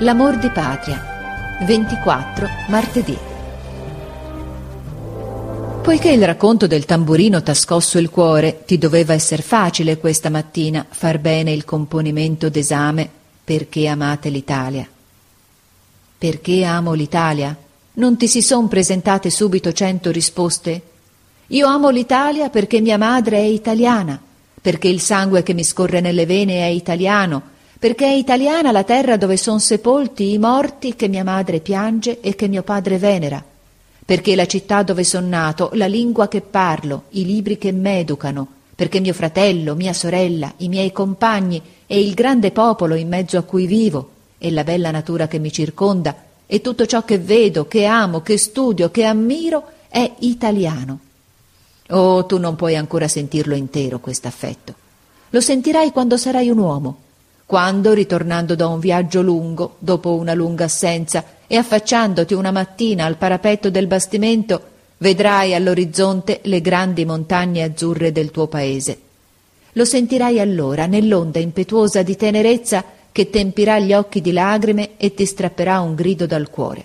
L'amor di patria. 24 martedì. Poiché il racconto del tamburino t'ha scosso il cuore, ti doveva essere facile questa mattina far bene il componimento d'esame perché amate l'Italia. Perché amo l'Italia? Non ti si son presentate subito cento risposte? Io amo l'Italia perché mia madre è italiana, perché il sangue che mi scorre nelle vene è italiano, perché è italiana la terra dove son sepolti i morti che mia madre piange e che mio padre venera, perché la città dove son nato, la lingua che parlo, i libri che m'educano, perché mio fratello, mia sorella, i miei compagni e il grande popolo in mezzo a cui vivo, e la bella natura che mi circonda, e tutto ciò che vedo, che amo, che studio, che ammiro, è italiano. Oh, tu non puoi ancora sentirlo intero, quest'affetto. Lo sentirai quando sarai un uomo, quando, ritornando da un viaggio lungo, dopo una lunga assenza, e affacciandoti una mattina al parapetto del bastimento, vedrai all'orizzonte le grandi montagne azzurre del tuo paese. Lo sentirai allora nell'onda impetuosa di tenerezza che tempirà gli occhi di lagrime e ti strapperà un grido dal cuore.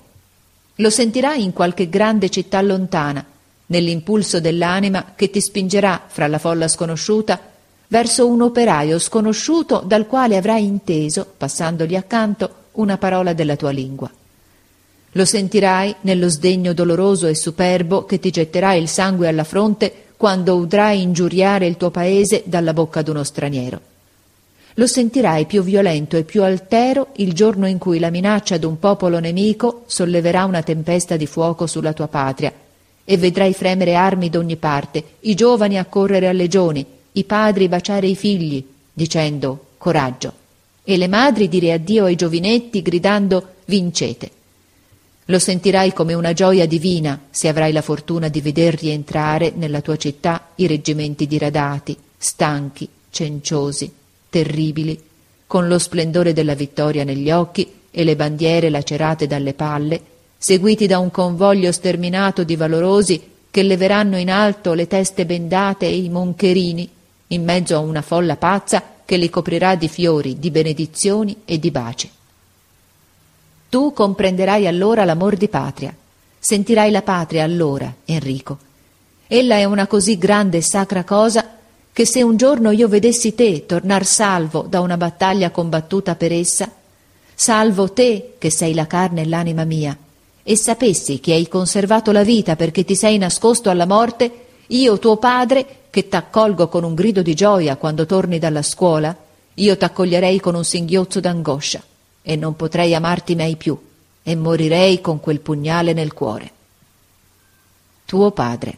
Lo sentirai in qualche grande città lontana, nell'impulso dell'anima che ti spingerà fra la folla sconosciuta verso un operaio sconosciuto dal quale avrai inteso, passandogli accanto, una parola della tua lingua. Lo sentirai nello sdegno doloroso e superbo che ti getterà il sangue alla fronte quando udrai ingiuriare il tuo paese dalla bocca d'uno straniero. Lo sentirai più violento e più altero il giorno in cui la minaccia d'un popolo nemico solleverà una tempesta di fuoco sulla tua patria e vedrai fremere armi d'ogni parte, i giovani accorrere a legioni, i padri baciare i figli, dicendo coraggio, e le madri dire addio ai giovinetti gridando vincete. Lo sentirai come una gioia divina se avrai la fortuna di veder rientrare nella tua città i reggimenti diradati, stanchi, cenciosi, terribili, con lo splendore della vittoria negli occhi e le bandiere lacerate dalle palle, seguiti da un convoglio sterminato di valorosi che leveranno in alto le teste bendate e i moncherini in mezzo a una folla pazza che li coprirà di fiori, di benedizioni e di baci. Tu comprenderai allora l'amor di patria, sentirai la patria allora, Enrico. Ella è una così grande e sacra cosa che se un giorno io vedessi te tornar salvo da una battaglia combattuta per essa, salvo te che sei la carne e l'anima mia, e sapessi che hai conservato la vita perché ti sei nascosto alla morte, io tuo padre che t'accolgo con un grido di gioia quando torni dalla scuola, io t'accoglierei con un singhiozzo d'angoscia e non potrei amarti mai più e morirei con quel pugnale nel cuore. Tuo padre.